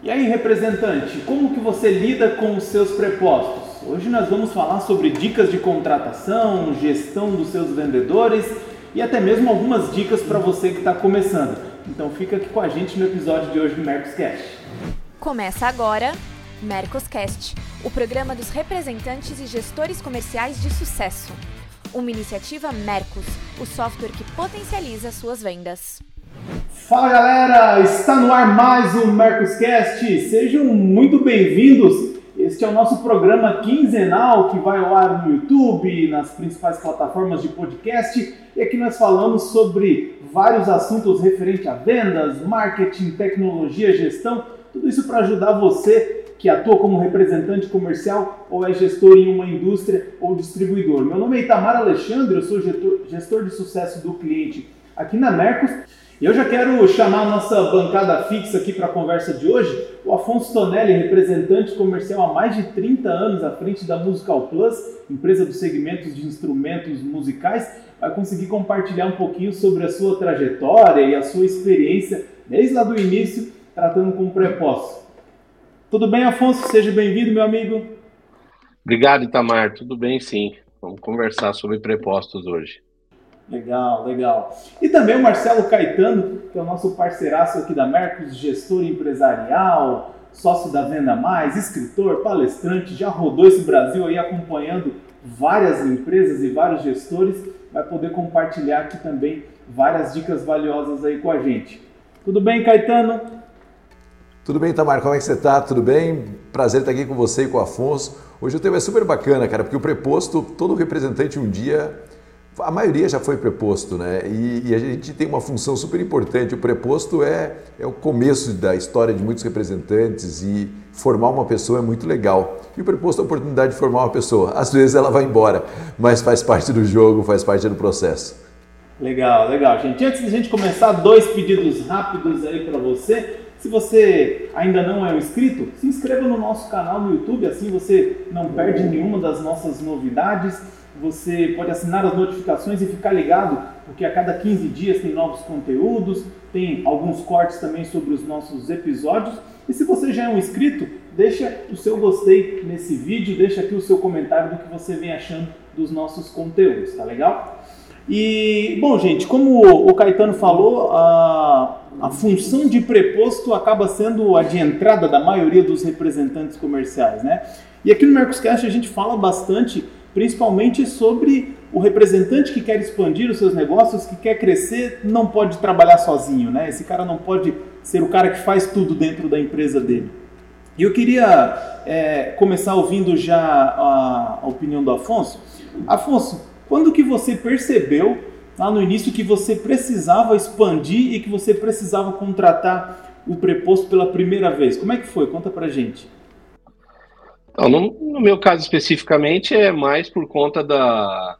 E aí, representante, como que você lida com os seus prepostos? Hoje nós vamos falar sobre dicas de contratação, gestão dos seus vendedores e até mesmo algumas dicas para você que está começando. Então fica aqui com a gente no episódio de hoje do Mercoscast. Começa agora Mercoscast, o programa dos representantes e gestores comerciais de sucesso. Uma iniciativa Mercos, o software que potencializa suas vendas. Fala galera, está no ar mais um Mercoscast. Sejam muito bem-vindos. Este é o nosso programa quinzenal que vai ao ar no YouTube, nas principais plataformas de podcast. E aqui nós falamos sobre vários assuntos referentes a vendas, marketing, tecnologia, gestão. Tudo isso para ajudar você que atua como representante comercial ou é gestor em uma indústria ou distribuidor. Meu nome é Itamar Alexandre, eu sou gestor de sucesso do cliente aqui na Mercos e eu já quero chamar a nossa bancada fixa aqui para a conversa de hoje, o Afonso Tonelli, representante comercial há mais de 30 anos à frente da Musical Plus, empresa dos segmentos de instrumentos musicais, vai conseguir compartilhar um pouquinho sobre a sua trajetória e a sua experiência desde lá do início, tratando com prepósito. Tudo bem, Afonso? Seja bem-vindo, meu amigo. Obrigado, Itamar. Tudo bem, sim. Vamos conversar sobre prepostos hoje. Legal, legal. E também o Marcelo Caetano, que é o nosso parceiraço aqui da Mercos, gestor empresarial, sócio da Venda Mais, escritor, palestrante, já rodou esse Brasil aí acompanhando várias empresas e vários gestores, vai poder compartilhar aqui também várias dicas valiosas aí com a gente. Tudo bem, Caetano? Tudo bem, Tamar? Como é que você está? Tudo bem? Prazer estar aqui com você e com o Afonso. Hoje o tema é super bacana, cara, porque o preposto, todo representante um dia a maioria já foi preposto, né? E, e, a gente tem uma função super importante. O preposto é, é o começo da história de muitos representantes e formar uma pessoa é muito legal. E o preposto é a oportunidade de formar uma pessoa. Às vezes ela vai embora, mas faz parte do jogo, faz parte do processo. Legal, legal, gente. Antes de a gente começar, dois pedidos rápidos aí para você. Se você ainda não é um inscrito, se inscreva no nosso canal no YouTube, assim você não perde nenhuma das nossas novidades você pode assinar as notificações e ficar ligado, porque a cada 15 dias tem novos conteúdos, tem alguns cortes também sobre os nossos episódios. E se você já é um inscrito, deixa o seu gostei nesse vídeo, deixa aqui o seu comentário do que você vem achando dos nossos conteúdos, tá legal? E, bom, gente, como o Caetano falou, a, a função de preposto acaba sendo a de entrada da maioria dos representantes comerciais, né? E aqui no Mercoscast a gente fala bastante principalmente sobre o representante que quer expandir os seus negócios, que quer crescer, não pode trabalhar sozinho, né? Esse cara não pode ser o cara que faz tudo dentro da empresa dele. E eu queria é, começar ouvindo já a, a opinião do Afonso. Afonso, quando que você percebeu lá no início que você precisava expandir e que você precisava contratar o preposto pela primeira vez? Como é que foi? Conta pra gente. No, no, meu caso especificamente é mais por conta da,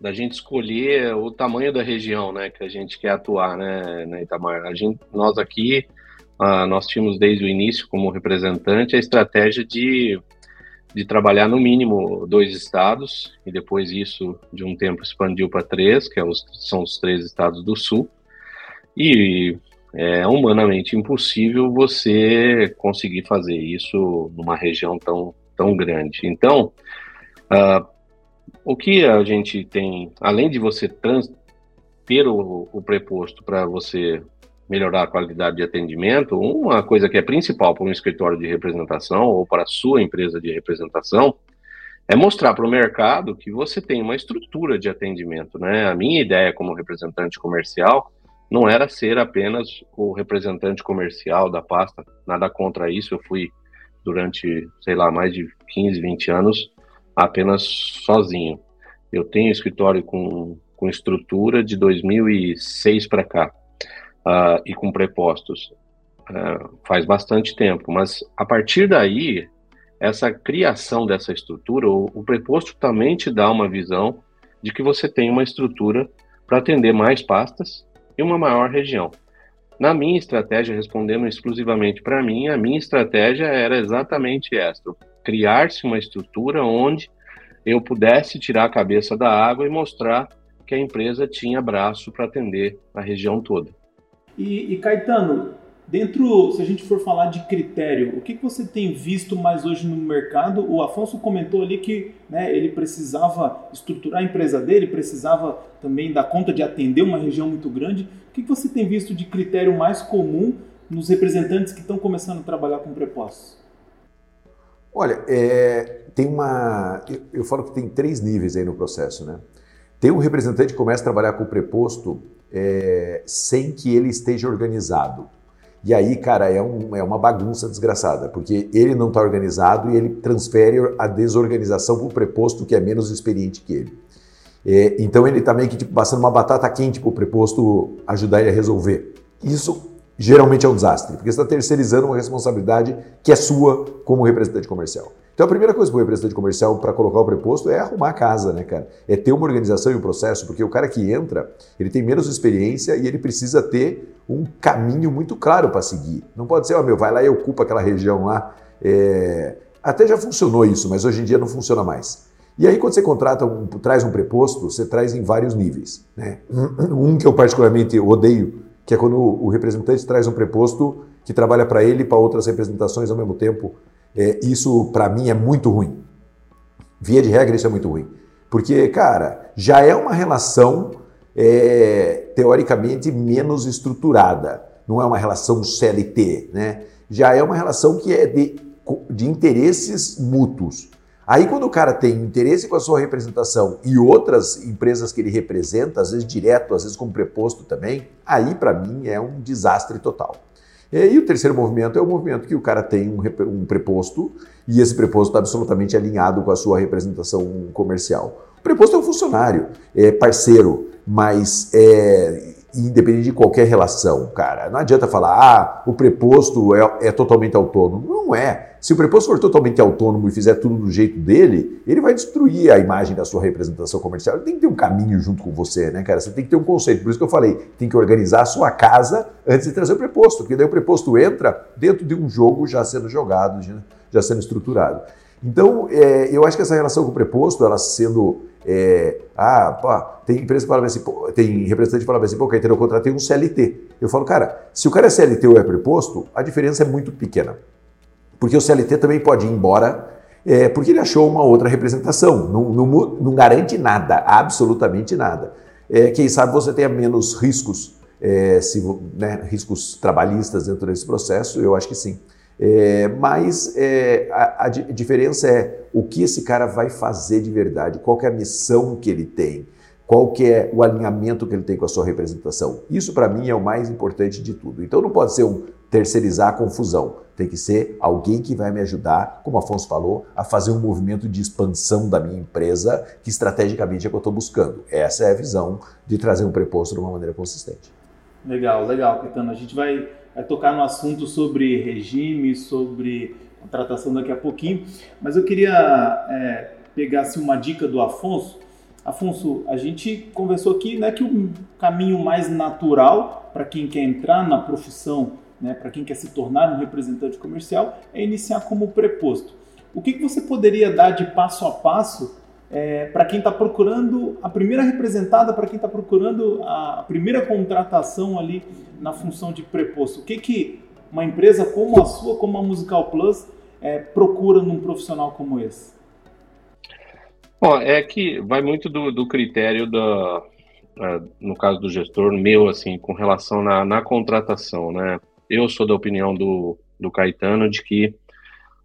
da gente escolher o tamanho da região, né, que a gente quer atuar, né, né Itamar. A gente, nós aqui, uh, nós tínhamos desde o início como representante a estratégia de, de trabalhar no mínimo dois estados e depois isso de um tempo expandiu para três, que é os, são os três estados do sul. E é humanamente impossível você conseguir fazer isso numa região tão tão grande. Então, uh, o que a gente tem, além de você trans, ter o, o preposto para você melhorar a qualidade de atendimento, uma coisa que é principal para um escritório de representação ou para a sua empresa de representação é mostrar para o mercado que você tem uma estrutura de atendimento. Né? A minha ideia como representante comercial não era ser apenas o representante comercial da pasta, nada contra isso, eu fui durante, sei lá, mais de 15, 20 anos apenas sozinho. Eu tenho escritório com, com estrutura de 2006 para cá uh, e com prepostos. Uh, faz bastante tempo, mas a partir daí, essa criação dessa estrutura, o, o preposto também te dá uma visão de que você tem uma estrutura para atender mais pastas e uma maior região. Na minha estratégia, respondendo exclusivamente para mim, a minha estratégia era exatamente esta: criar-se uma estrutura onde eu pudesse tirar a cabeça da água e mostrar que a empresa tinha braço para atender a região toda. E, e, Caetano, Dentro, se a gente for falar de critério, o que, você tem visto mais hoje no mercado? O Afonso comentou ali que né, ele precisava estruturar a empresa dele, precisava também dar conta de atender uma região muito grande. O que, que você tem visto de critério mais comum nos representantes que estão começando a trabalhar com prepostos? Olha, é, tem uma. Eu, eu, falo que tem três níveis aí no processo, né? Tem um representante que começa a trabalhar com o preposto é, sem que ele esteja organizado. E aí, cara, é, um, é uma bagunça desgraçada, porque ele não está organizado e ele transfere a desorganização para o preposto que é menos experiente que ele. É, então ele está meio que tipo, passando uma batata quente para o preposto ajudar ele a resolver. Isso geralmente é um desastre, porque você está terceirizando uma responsabilidade que é sua como representante comercial. Então a primeira coisa para o representante comercial para colocar o preposto é arrumar a casa, né, cara? É ter uma organização e um processo, porque o cara que entra, ele tem menos experiência e ele precisa ter um caminho muito claro para seguir. Não pode ser, ó, oh, meu, vai lá e ocupa aquela região lá. É... Até já funcionou isso, mas hoje em dia não funciona mais. E aí, quando você contrata um, traz um preposto, você traz em vários níveis. Né? Um que eu particularmente odeio que é quando o representante traz um preposto que trabalha para ele e para outras representações ao mesmo tempo. É, isso, para mim, é muito ruim. Via de regra, isso é muito ruim. Porque, cara, já é uma relação é, teoricamente menos estruturada. Não é uma relação CLT, né? Já é uma relação que é de, de interesses mútuos. Aí, quando o cara tem interesse com a sua representação e outras empresas que ele representa, às vezes direto, às vezes como preposto também, aí para mim é um desastre total. E o terceiro movimento é o movimento que o cara tem um, um preposto e esse preposto está absolutamente alinhado com a sua representação comercial. O preposto é um funcionário, é parceiro, mas é independente de qualquer relação, cara. Não adianta falar, ah, o preposto é, é, totalmente autônomo. Não é. Se o preposto for totalmente autônomo e fizer tudo do jeito dele, ele vai destruir a imagem da sua representação comercial. Ele tem que ter um caminho junto com você, né, cara? Você tem que ter um conceito. Por isso que eu falei, tem que organizar a sua casa antes de trazer o preposto, porque daí o preposto entra dentro de um jogo já sendo jogado, já sendo estruturado. Então, é, eu acho que essa relação com o preposto, ela sendo é, ah, pô, tem empresa que fala assim, pô, tem representante que fala assim, pô, Caetano, eu contratei um CLT. Eu falo, cara, se o cara é CLT ou é preposto, a diferença é muito pequena. Porque o CLT também pode ir embora é, porque ele achou uma outra representação. Não, não, não garante nada, absolutamente nada. É, quem sabe você tenha menos riscos, é, se, né, riscos trabalhistas dentro desse processo, eu acho que sim. É, mas é, a, a, diferença é o que esse cara vai fazer de verdade, qual é a missão que ele tem, qual que é o alinhamento que ele tem com a sua representação. Isso para mim é o mais importante de tudo. Então não pode ser um terceirizar a confusão, tem que ser alguém que vai me ajudar, como Afonso falou, a fazer um movimento de expansão da minha empresa, que estrategicamente é o que eu estou buscando. Essa é a visão de trazer um preposto de uma maneira consistente. Legal, legal, Caetano. A gente vai tocar no assunto sobre regime, sobre contratação daqui a pouquinho, mas eu queria é, pegar assim, uma dica do Afonso. Afonso, a gente conversou aqui né, que o caminho mais natural para quem quer entrar na profissão, né, para quem quer se tornar um representante comercial, é iniciar como preposto. O que, que você poderia dar de passo a passo é, para quem está procurando a primeira representada, para quem está procurando a primeira contratação ali na função de preposto? O que, que uma empresa como a sua, como a Musical Plus, é, procura num profissional como esse? Bom, é que vai muito do, do critério da, uh, no caso do gestor meu, assim, com relação na, na contratação, né? Eu sou da opinião do, do Caetano de que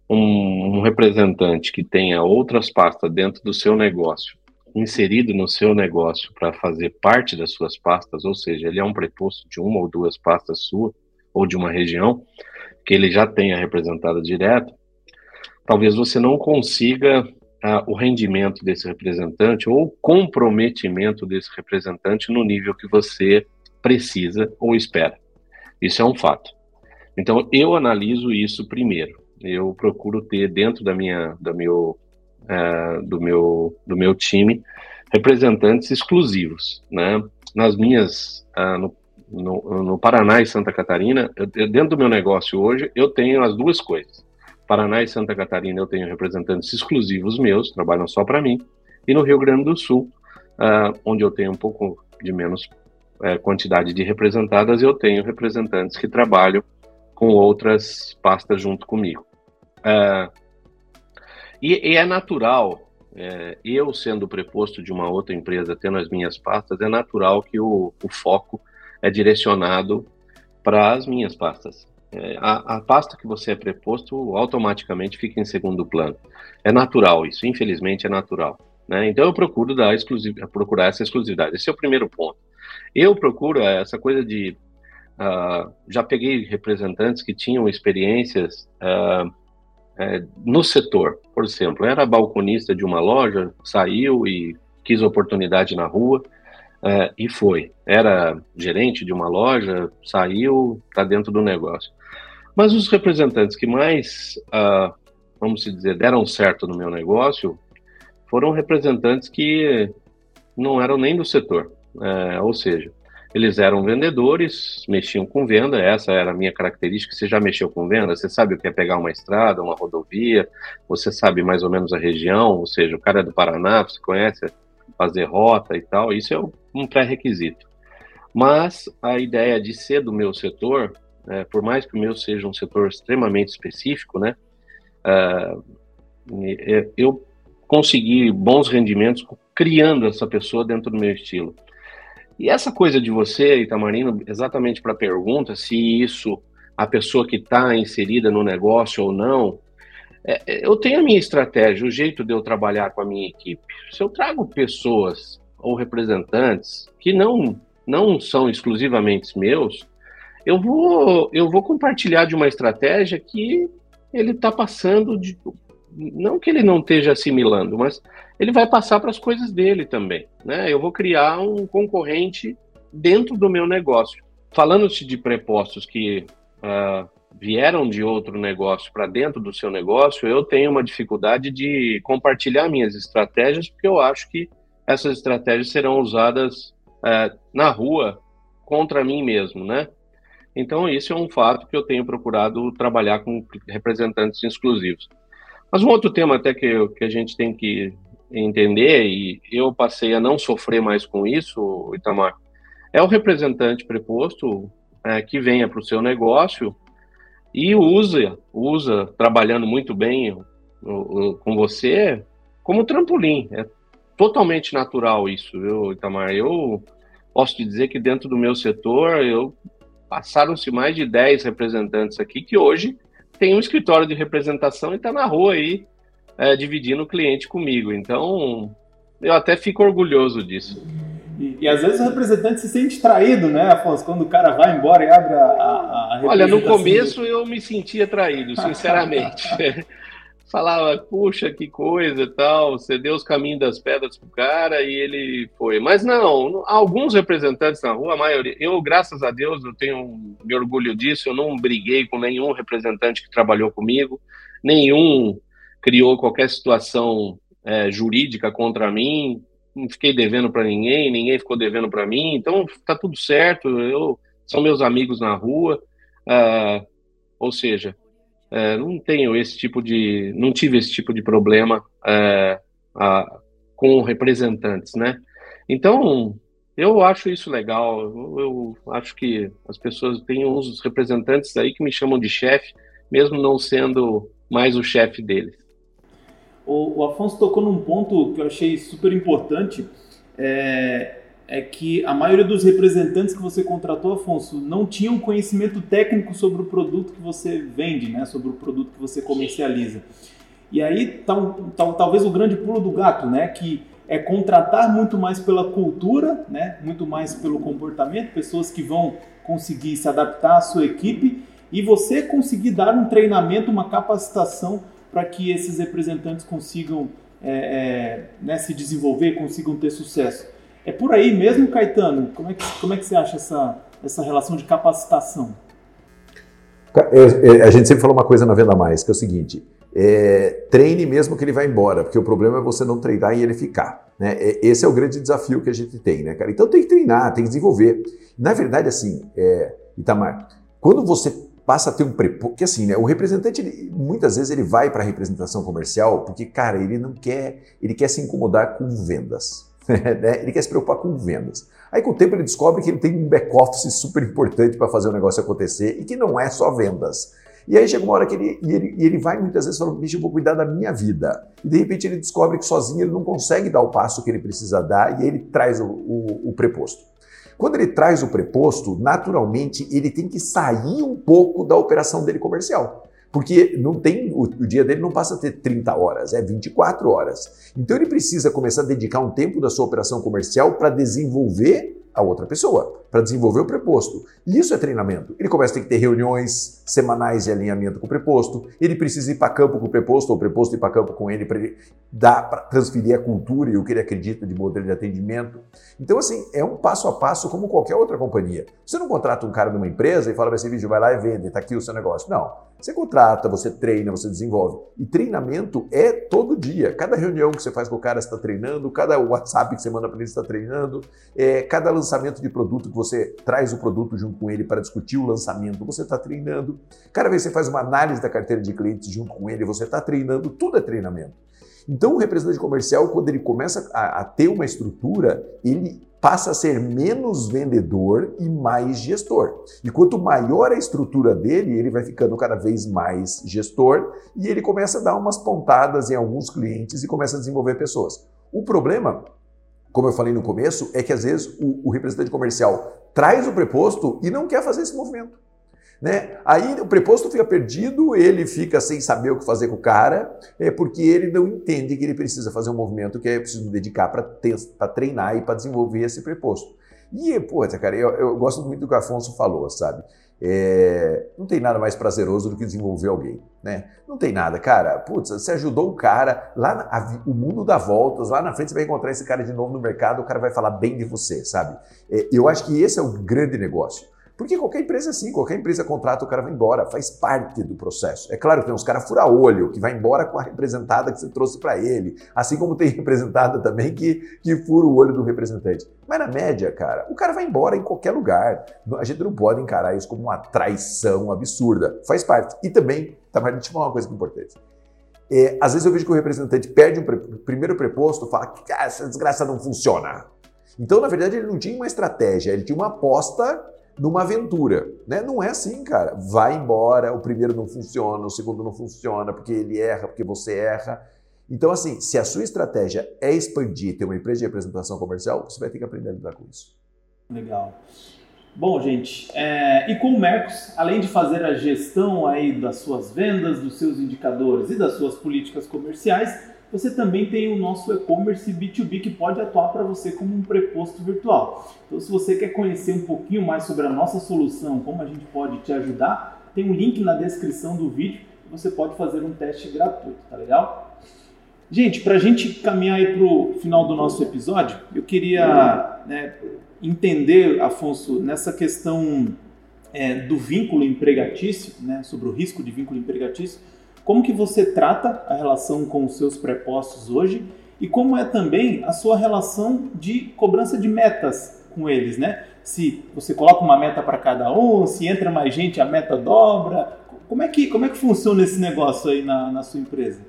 um, um representante que tenha outras pastas dentro do seu negócio, inserido no seu negócio para fazer parte das suas pastas, ou seja, ele é um preposto de uma ou duas pastas sua ou de uma região que ele já tenha representado direto, talvez você não consiga uh, o rendimento desse representante ou o comprometimento desse representante no nível que você precisa ou espera. Isso é um fato. Então eu analiso isso primeiro eu procuro ter dentro da minha, da meu, uh, do meu, do meu time representantes exclusivos, né? Nas minhas, uh, no, no, no, Paraná e Santa Catarina, eu, dentro do meu negócio hoje, eu tenho as duas coisas. Paraná e Santa Catarina eu tenho representantes exclusivos meus, trabalham só para mim, e no Rio Grande do Sul, uh, onde eu tenho um pouco de menos uh, quantidade de representadas, eu tenho representantes que trabalham com outras pastas junto comigo. Uh, e, e, é natural, é, eu sendo preposto de uma outra empresa, tendo as minhas pastas, é natural que o, o foco é direcionado para as minhas pastas. É, a, a, pasta que você é preposto automaticamente fica em segundo plano. É natural isso, infelizmente é natural. Né? Então eu procuro dar procurar essa exclusividade. Esse é o primeiro ponto. Eu procuro essa coisa de uh, já peguei representantes que tinham experiências uh, no setor. Por exemplo, era balconista de uma loja, saiu e quis oportunidade na rua uh, e foi. Era gerente de uma loja, saiu, está dentro do negócio. Mas os representantes que mais, uh, vamos dizer, deram certo no meu negócio foram representantes que não eram nem do setor. Uh, ou seja, eles eram vendedores, mexiam com venda, essa era a minha característica. Você já mexeu com venda? Você sabe o que é pegar uma estrada, uma rodovia, você sabe mais ou menos a região, ou seja, o cara é do Paraná, você conhece fazer rota e tal, isso é um pré-requisito. Mas a ideia de ser do meu setor é, por mais que o meu seja um setor extremamente específico, né, uh, eu consegui bons rendimentos criando essa pessoa dentro do meu estilo. E essa coisa de você, Itamarino, exatamente para a pergunta se isso, a pessoa que está inserida no negócio ou não, é, é, eu tenho a minha estratégia, o jeito de eu trabalhar com a minha equipe. Se eu trago pessoas ou representantes que não, não são exclusivamente meus, eu vou, eu vou compartilhar de uma estratégia que ele está passando de. Não que ele não esteja assimilando, mas ele vai passar para as coisas dele também. Né? Eu vou criar um concorrente dentro do meu negócio. Falando-se de prepostos que uh, vieram de outro negócio para dentro do seu negócio, eu tenho uma dificuldade de compartilhar minhas estratégias, porque eu acho que essas estratégias serão usadas uh, na rua contra mim mesmo, né? Então, isso é um fato que eu tenho procurado trabalhar com representantes exclusivos. Mas um outro tema até que, que a gente tem que entender, e eu passei a não sofrer mais com isso, Itamar, é o representante preposto é, que venha para o seu negócio e usa, usa trabalhando muito bem o, o, com você como trampolim. É totalmente natural isso, viu, Itamar? Eu posso te dizer que dentro do meu setor, eu passaram-se mais de 10 representantes aqui que hoje tem um escritório de representação e está na rua aí é, dividindo o cliente comigo. Então, eu até fico orgulhoso disso. E, e, às vezes o representante se sente traído, né, Afonso? Quando o cara vai embora e abre a, a, a Olha, no começo eu me sentia traído, sinceramente. falava, puxa, que coisa e tal, você deu os caminhos das pedras pro cara e ele foi. Mas não, alguns representantes na rua, a maioria, eu, graças a Deus, eu tenho me orgulho disso, eu não briguei com nenhum representante que trabalhou comigo, nenhum criou qualquer situação é, jurídica contra mim, não fiquei devendo para ninguém, ninguém ficou devendo para mim, então tá tudo certo, eu são meus amigos na rua, uh, ou seja, é, não tenho esse tipo de, não tive esse tipo de problema a, com representantes, né? Então, eu acho isso legal. Eu, eu, acho que as pessoas têm uns representantes aí que me chamam de chefe, mesmo não sendo mais o chefe deles. O, o, Afonso tocou num ponto que eu achei super importante. É, é que a maioria dos representantes que você contratou, Afonso, não tinham conhecimento técnico sobre o produto que você vende, né? sobre o produto que você comercializa. E aí tal, tal, talvez o grande pulo do gato, né? que é contratar muito mais pela cultura, né? muito mais pelo comportamento, pessoas que vão conseguir se adaptar à sua equipe e você conseguir dar um treinamento, uma capacitação para que esses representantes consigam é, é, né, se desenvolver, consigam ter sucesso. É por aí mesmo, Caetano? Como é que, como é que você acha essa, essa relação de capacitação? É, é, a gente sempre falou uma coisa na Venda Mais, que é o seguinte: é, treine mesmo que ele vá embora, porque o problema é você não treinar e ele ficar. Né? Esse é o grande desafio que a gente tem, né, cara? Então tem que treinar, tem que desenvolver. Na verdade, assim, Itamar, quando você passa a ter um prepo... que assim, né, o representante ele, muitas vezes ele vai para a representação comercial porque, cara, ele não quer, ele quer se incomodar com vendas. né? Ele quer se preocupar com vendas. Aí com o tempo ele descobre que ele tem um back-office super importante para fazer o negócio acontecer e que não é só vendas. E aí chega uma hora que ele, e ele, e ele vai muitas vezes falando, bicho, eu vou cuidar da minha vida. E de repente ele descobre que sozinho ele não consegue dar o passo que ele precisa dar e ele traz o, o, o preposto. Quando ele traz o preposto, naturalmente ele tem que sair um pouco da operação dele comercial. Porque não tem o, o, dia dele não passa a ter 30 horas, é 24 horas. Então ele precisa começar a dedicar um tempo da sua operação comercial para desenvolver a outra pessoa, para desenvolver o preposto. E isso é treinamento. Ele começa a ter que ter reuniões semanais de alinhamento com o preposto, ele precisa ir para campo com o preposto, ou o preposto ir para campo com ele para ele dar, para transferir a cultura e o que ele acredita de modelo de atendimento. Então, assim, é um passo a passo como qualquer outra companhia. Você não contrata um cara numa empresa e fala para esse vídeo, vai lá e vende, está aqui o seu negócio. Não. Você contrata, você treina, você desenvolve. E treinamento é todo dia. Cada reunião que você faz com o cara está treinando, cada WhatsApp que você manda para ele está treinando, é, cada lançamento de produto você traz o produto junto com ele para discutir o lançamento, você está treinando. Cada vez que você faz uma análise da carteira de clientes junto com ele, você está treinando. Tudo é treinamento. Então, o representante comercial, quando ele começa a, a ter uma estrutura, ele passa a ser menos vendedor e mais gestor. E quanto maior a estrutura dele, ele vai ficando cada vez mais gestor e ele começa a dar umas pontadas em alguns clientes e começa a desenvolver pessoas. O problema, como eu falei no começo, é que às vezes o, o representante comercial traz o preposto e não quer fazer esse movimento. Né? Aí o preposto fica perdido, ele fica sem saber o que fazer com o cara, é porque ele não entende que ele precisa fazer um movimento que é preciso dedicar para treinar e para desenvolver esse preposto. E, pô, cara, eu, eu, gosto muito do que o Afonso falou, sabe? É, não tem nada mais prazeroso do que desenvolver alguém, né? Não tem nada, cara. Putz, você ajudou o cara, lá na, a, o mundo dá voltas, lá na frente você vai encontrar esse cara de novo no mercado, o cara vai falar bem de você, sabe? É, eu acho que esse é o grande negócio. Porque qualquer empresa é assim, qualquer empresa contrata, o cara vai embora, faz parte do processo. É claro que tem uns caras fura-olho, que vai embora com a representada que você trouxe para ele, assim como tem representada também que, que fura o olho do representante. Mas na média, cara, o cara vai embora em qualquer lugar. A gente não pode encarar isso como uma traição absurda. Faz parte. E também, tá, mas deixa eu falar uma coisa importante. É, às vezes eu vejo que o representante perde um pre primeiro preposto, fala que ah, essa desgraça não funciona. Então, na verdade, ele não tinha uma estratégia, ele tinha uma aposta numa aventura, né? Não é assim, cara. Vai embora, o primeiro não funciona, o segundo não funciona porque ele erra, porque você erra. Então, assim, se a sua estratégia é expandir, ter uma empresa de representação comercial, você vai ter que aprender a lidar com isso. Legal. Bom, gente, é, e com o Mercos, além de fazer a gestão aí das suas vendas, dos seus indicadores e das suas políticas comerciais, você também tem o nosso e-commerce B2B que pode atuar para você como um preposto virtual. Então, se você quer conhecer um pouquinho mais sobre a nossa solução, como a gente pode te ajudar, tem um link na descrição do vídeo você pode fazer um teste gratuito, tá legal? Gente, para a gente caminhar aí para o final do nosso episódio, eu queria né, entender, Afonso, nessa questão é, do vínculo empregatício, né, sobre o risco de vínculo empregatício, como que você trata a relação com os seus prepostos hoje e como é também a sua relação de cobrança de metas com eles, né? Se você coloca uma meta para cada um, se entra mais gente, a meta dobra. Como é que, como é que funciona esse negócio aí na, na sua empresa?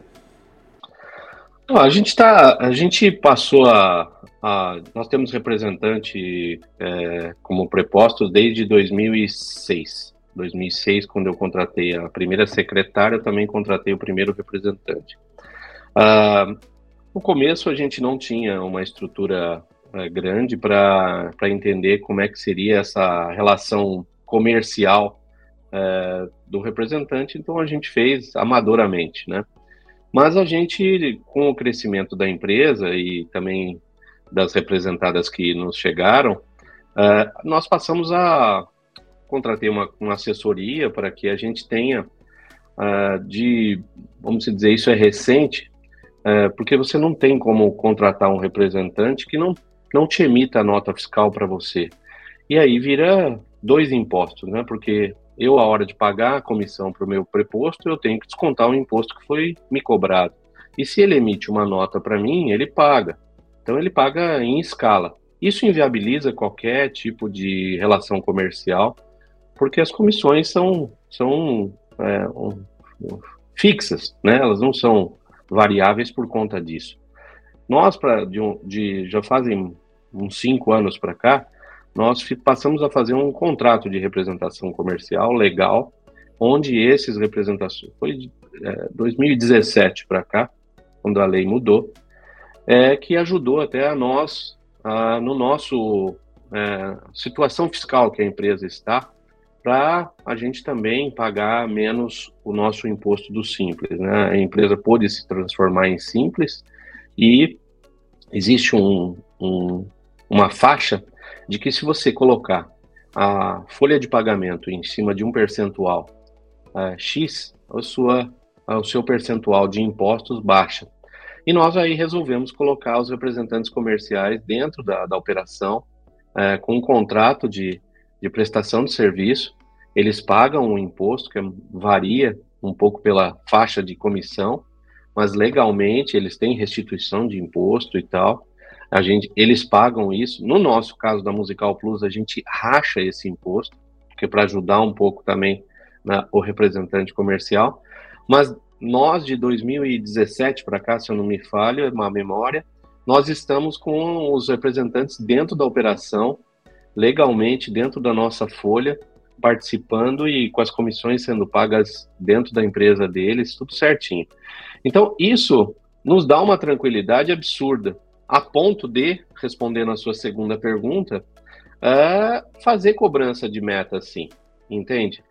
a gente tá, a gente passou a, a nós temos representante é, como prepostos desde 2006. 2006, quando eu contratei a primeira secretária, eu também contratei o primeiro representante. Uh, no começo, a gente não tinha uma estrutura uh, grande para entender como é que seria essa relação comercial uh, do representante, então a gente fez amadoramente, né? Mas a gente, com o crescimento da empresa e também das representadas que nos chegaram, ah, nós passamos a contratei uma, uma assessoria para que a gente tenha uh, de, vamos dizer, isso é recente, uh, porque você não tem como contratar um representante que não, não te emita a nota fiscal para você. E aí vira dois impostos, né? Porque eu, a hora de pagar a comissão para o meu preposto, eu tenho que descontar o imposto que foi me cobrado. E se ele emite uma nota para mim, ele paga. Então ele paga em escala. Isso inviabiliza qualquer tipo de relação comercial porque as comissões são, são é, um, fixas, né? elas não são variáveis por conta disso. Nós, pra, de, de, já fazem uns cinco anos para cá, nós passamos a fazer um contrato de representação comercial legal, onde esses representações, foi de é, 2017 para cá, quando a lei mudou, é, que ajudou até a nós, a, no nosso é, situação fiscal que a empresa está, para a gente também pagar menos o nosso imposto do simples. Né? A empresa pôde se transformar em simples e existe um, um, uma faixa de que se você colocar a folha de pagamento em cima de um percentual uh, X, a sua, o seu percentual de impostos baixa. E nós aí resolvemos colocar os representantes comerciais dentro da, da operação, uh, com um contrato de, de prestação de serviço. Eles pagam um imposto que varia um pouco pela faixa de comissão, mas legalmente eles têm restituição de imposto e tal. A gente, eles pagam isso. No nosso caso da Musical Plus, a gente racha esse imposto, porque é para ajudar um pouco também o representante comercial. Mas nós de 2017 para cá, se eu não me falho, é uma memória, nós estamos com os representantes dentro da operação, legalmente dentro da nossa folha, participando e com as comissões sendo pagas dentro da empresa deles, tudo certinho. Então, isso nos dá uma tranquilidade absurda, a ponto de, respondendo a sua segunda pergunta, uh, fazer cobrança de meta, sim, entende?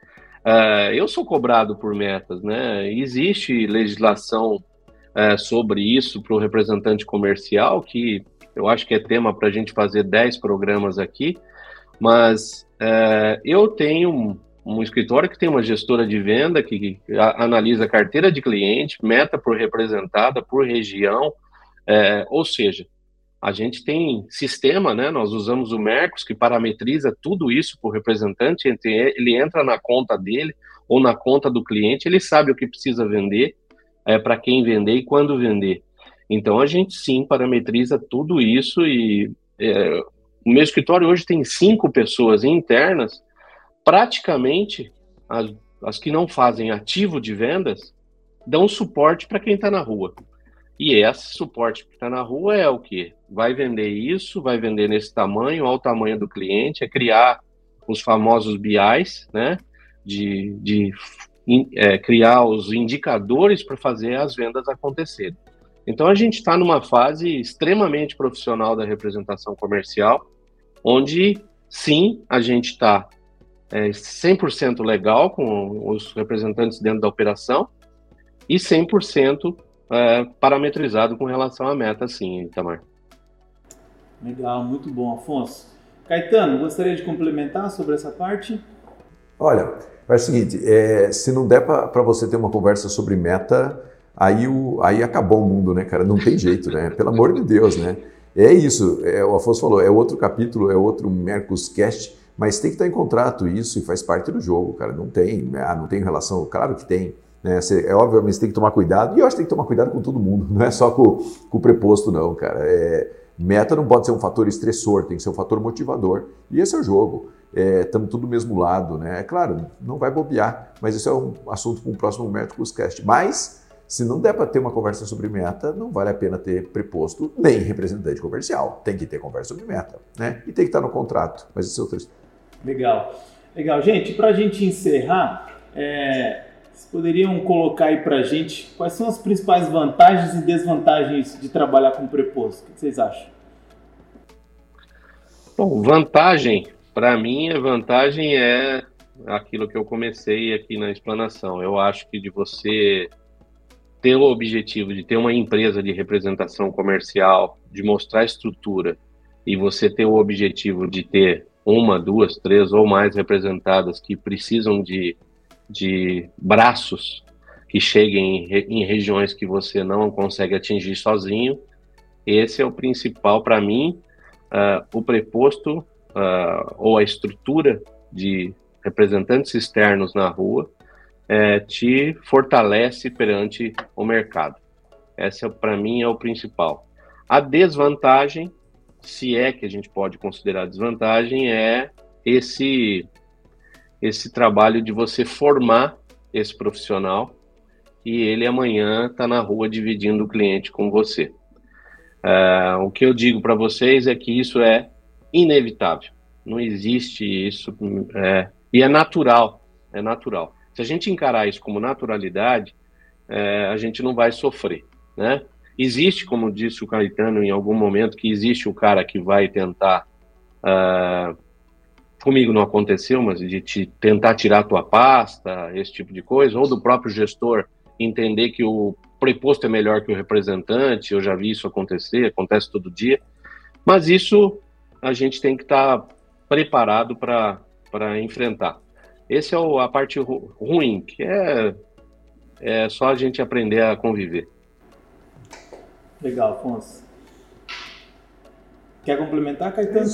Uh, eu sou cobrado por metas, né? Existe legislação uh, sobre isso para o representante comercial, que eu acho que é tema para a gente fazer 10 programas aqui, mas uh, eu tenho um, um, escritório que tem uma gestora de venda que, que analisa carteira de cliente, meta por representada, por região, é, ou seja, a gente tem sistema, né? Nós usamos o Mercos que parametriza tudo isso para o representante. Ele entra na conta dele ou na conta do cliente, ele sabe o que precisa vender, é, para quem vender e quando vender. Então a gente sim parametriza tudo isso e é, o meu escritório hoje tem cinco pessoas internas, praticamente as, as que não fazem ativo de vendas dão suporte para quem está na rua. E esse suporte que está na rua é o que? Vai vender isso, vai vender nesse tamanho, ao tamanho do cliente, é criar os famosos BIs, né? De, de é, criar os indicadores para fazer as vendas acontecerem. Então a gente está numa fase extremamente profissional da representação comercial, onde sim a gente está é, 100% legal com os representantes dentro da operação e 100% é, parametrizado com relação à meta, sim, Itamar. Legal, muito bom, Afonso. Caetano, gostaria de complementar sobre essa parte? Olha, é o seguinte, é, se não der para você ter uma conversa sobre meta, aí, o, aí acabou o mundo, né, cara? Não tem jeito, né? Pelo amor de Deus, né? É isso, é, o Afonso falou, é outro capítulo, é outro Mercoscast, mas tem que estar em contrato isso e faz parte do jogo, cara. Não tem, ah, não tem relação, claro que tem. Né? Você, é óbvio, mas tem que tomar cuidado. E eu acho que tem que tomar cuidado com todo mundo, não é só com, com o preposto, não, cara. É, meta não pode ser um fator estressor, tem que ser um fator motivador. E esse é o jogo. Estamos é, tudo do mesmo lado, né? É claro, não vai bobear, mas isso é um assunto para um próximo Métricos Cast. Mas, se não der para ter uma conversa sobre meta, não vale a pena ter preposto nem representante comercial. Tem que ter conversa sobre meta, né? E tem que estar no contrato. Mas isso é outro. Legal. Legal. Gente, para a gente encerrar, é, vocês poderiam colocar aí para a gente quais são as principais vantagens e desvantagens de trabalhar com preposto? O que vocês acham? Bom, vantagem, para mim, a vantagem é aquilo que eu comecei aqui na explanação. Eu acho que de você ter o objetivo de ter uma empresa de representação comercial, de mostrar estrutura, e você ter o objetivo de ter uma, duas, três ou mais representadas que precisam de de braços que cheguem em, regiões que você não consegue atingir sozinho. Esse é o principal para mim. Uh, o preposto uh, ou a estrutura de representantes externos na rua é, te fortalece perante o mercado. Essa, para mim, é o principal. A desvantagem, se é que a gente pode considerar desvantagem, é esse esse trabalho de você formar esse profissional e ele amanhã está na rua dividindo o cliente com você. É, o que eu digo para vocês é que isso é inevitável. Não existe isso. É, e é natural. É natural. Se a gente encarar isso como naturalidade, é, a gente não vai sofrer, né? Existe, como disse o Caetano em algum momento, que existe o cara que vai tentar. Uh, comigo não aconteceu, mas de te tentar tirar tua pasta, esse tipo de coisa, ou do próprio gestor entender que o preposto é melhor que o representante, eu já vi isso acontecer, acontece todo dia, mas isso a gente tem que estar tá preparado para enfrentar. Essa é a parte ruim, que é, é só a gente aprender a conviver. Legal, Afonso. Quer complementar, Caetano?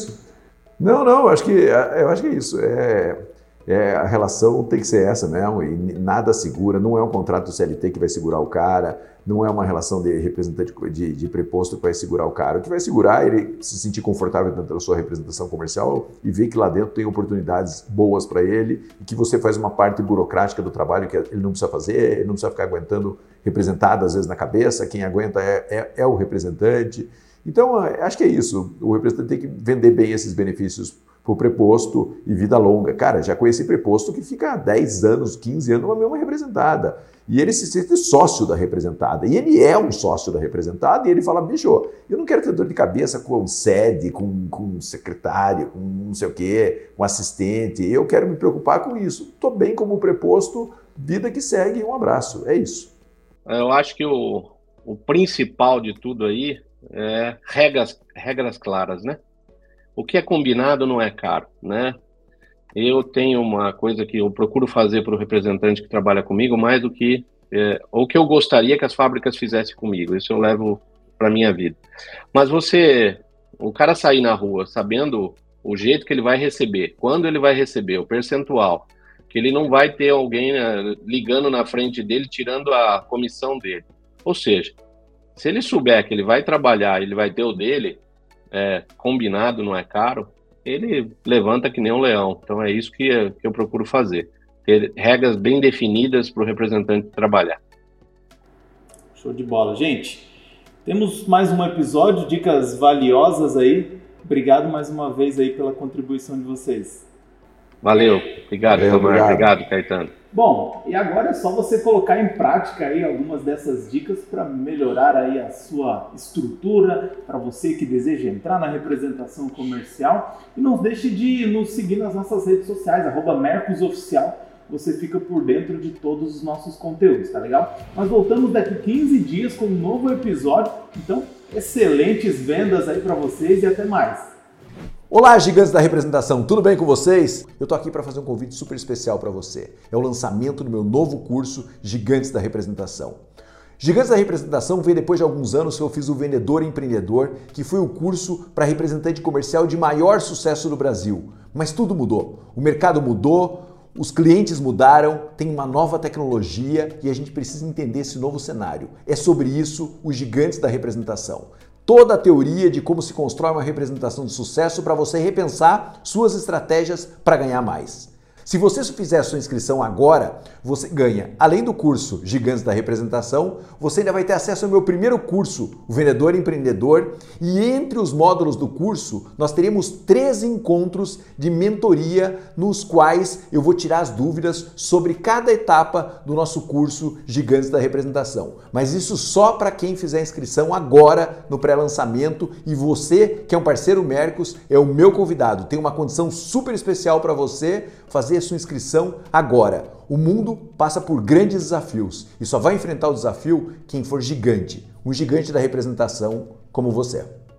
Não, não, acho que, eu acho que é isso. É, é, a relação tem que ser essa mesmo, e nada segura, não é um contrato do CLT que vai segurar o cara, não é uma relação de representante de, de preposto que vai segurar o cara. O que vai segurar é ele se sentir confortável dentro da sua representação comercial e ver que lá dentro tem oportunidades boas para ele e que você faz uma parte burocrática do trabalho que ele não precisa fazer, ele não precisa ficar aguentando representado às vezes na cabeça, quem aguenta é, é, é o representante. Então, acho que é isso. O representante tem que vender bem esses benefícios por preposto e vida longa. Cara, já conheci preposto que fica 10 anos, 15 anos numa mesma representada. E ele se sente sócio da representada. E ele é um sócio da representada e ele fala, bicho, eu não quero ter dor de cabeça com sede, com, com secretário, com não sei o quê, com assistente. Eu quero me preocupar com isso. Estou bem como preposto, vida que segue, um abraço. É isso. Eu acho que o, o principal de tudo aí é regras, regras claras, né? O que é combinado não é caro, né? Eu tenho uma coisa que eu procuro fazer para o representante que trabalha comigo mais do que é, o que eu gostaria que as fábricas fizessem comigo. Isso eu levo para minha vida. Mas você, o cara sair na rua sabendo o jeito que ele vai receber, quando ele vai receber, o percentual, que ele não vai ter alguém né, ligando na frente dele tirando a comissão dele. Ou seja, se ele souber que ele vai trabalhar, ele vai ter o dele, é, combinado, não é caro, ele levanta que nem um leão. Então é isso que, que eu procuro fazer. Ter regras bem definidas para o representante trabalhar. Show de bola. Gente, temos mais um episódio, dicas valiosas aí. Obrigado mais uma vez aí pela contribuição de vocês. Valeu. Obrigado, Valeu, obrigado. obrigado, Caetano. Bom, e agora é só você colocar em prática aí algumas dessas dicas para melhorar aí a sua estrutura, para você que deseja entrar na representação comercial. E não deixe de nos seguir nas nossas redes sociais, arroba Mercosoficial, você fica por dentro de todos os nossos conteúdos, tá legal? Nós voltamos daqui 15 dias com um novo episódio, então excelentes vendas aí para vocês e até mais! Olá, gigantes da representação, tudo bem com vocês? Eu tô aqui para fazer um convite super especial para você. É o lançamento do meu novo curso Gigantes da Representação. Gigantes da Representação veio depois de alguns anos que eu fiz o Vendedor Empreendedor, que foi o curso para representante comercial de maior sucesso do Brasil. Mas tudo mudou. O mercado mudou, os clientes mudaram, tem uma nova tecnologia e a gente precisa entender esse novo cenário. É sobre isso os Gigantes da Representação toda a teoria de como se constrói uma representação de sucesso para você repensar suas estratégias para ganhar mais. Se você fizer a sua inscrição agora, você ganha, além do curso Gigantes da Representação, você ainda vai ter acesso ao meu primeiro curso, o Vendedor Empreendedor, e entre os módulos do curso, nós teremos três encontros de mentoria nos quais eu vou tirar as dúvidas sobre cada etapa do nosso curso Gigantes da Representação. Mas isso só para quem fizer a inscrição agora no pré-lançamento e você, que é um parceiro Mercos, é o meu convidado. Tem uma condição super especial para você fazer a sua inscrição agora. O mundo passa por grandes desafios e só vai enfrentar o desafio quem for gigante, um gigante da representação como você.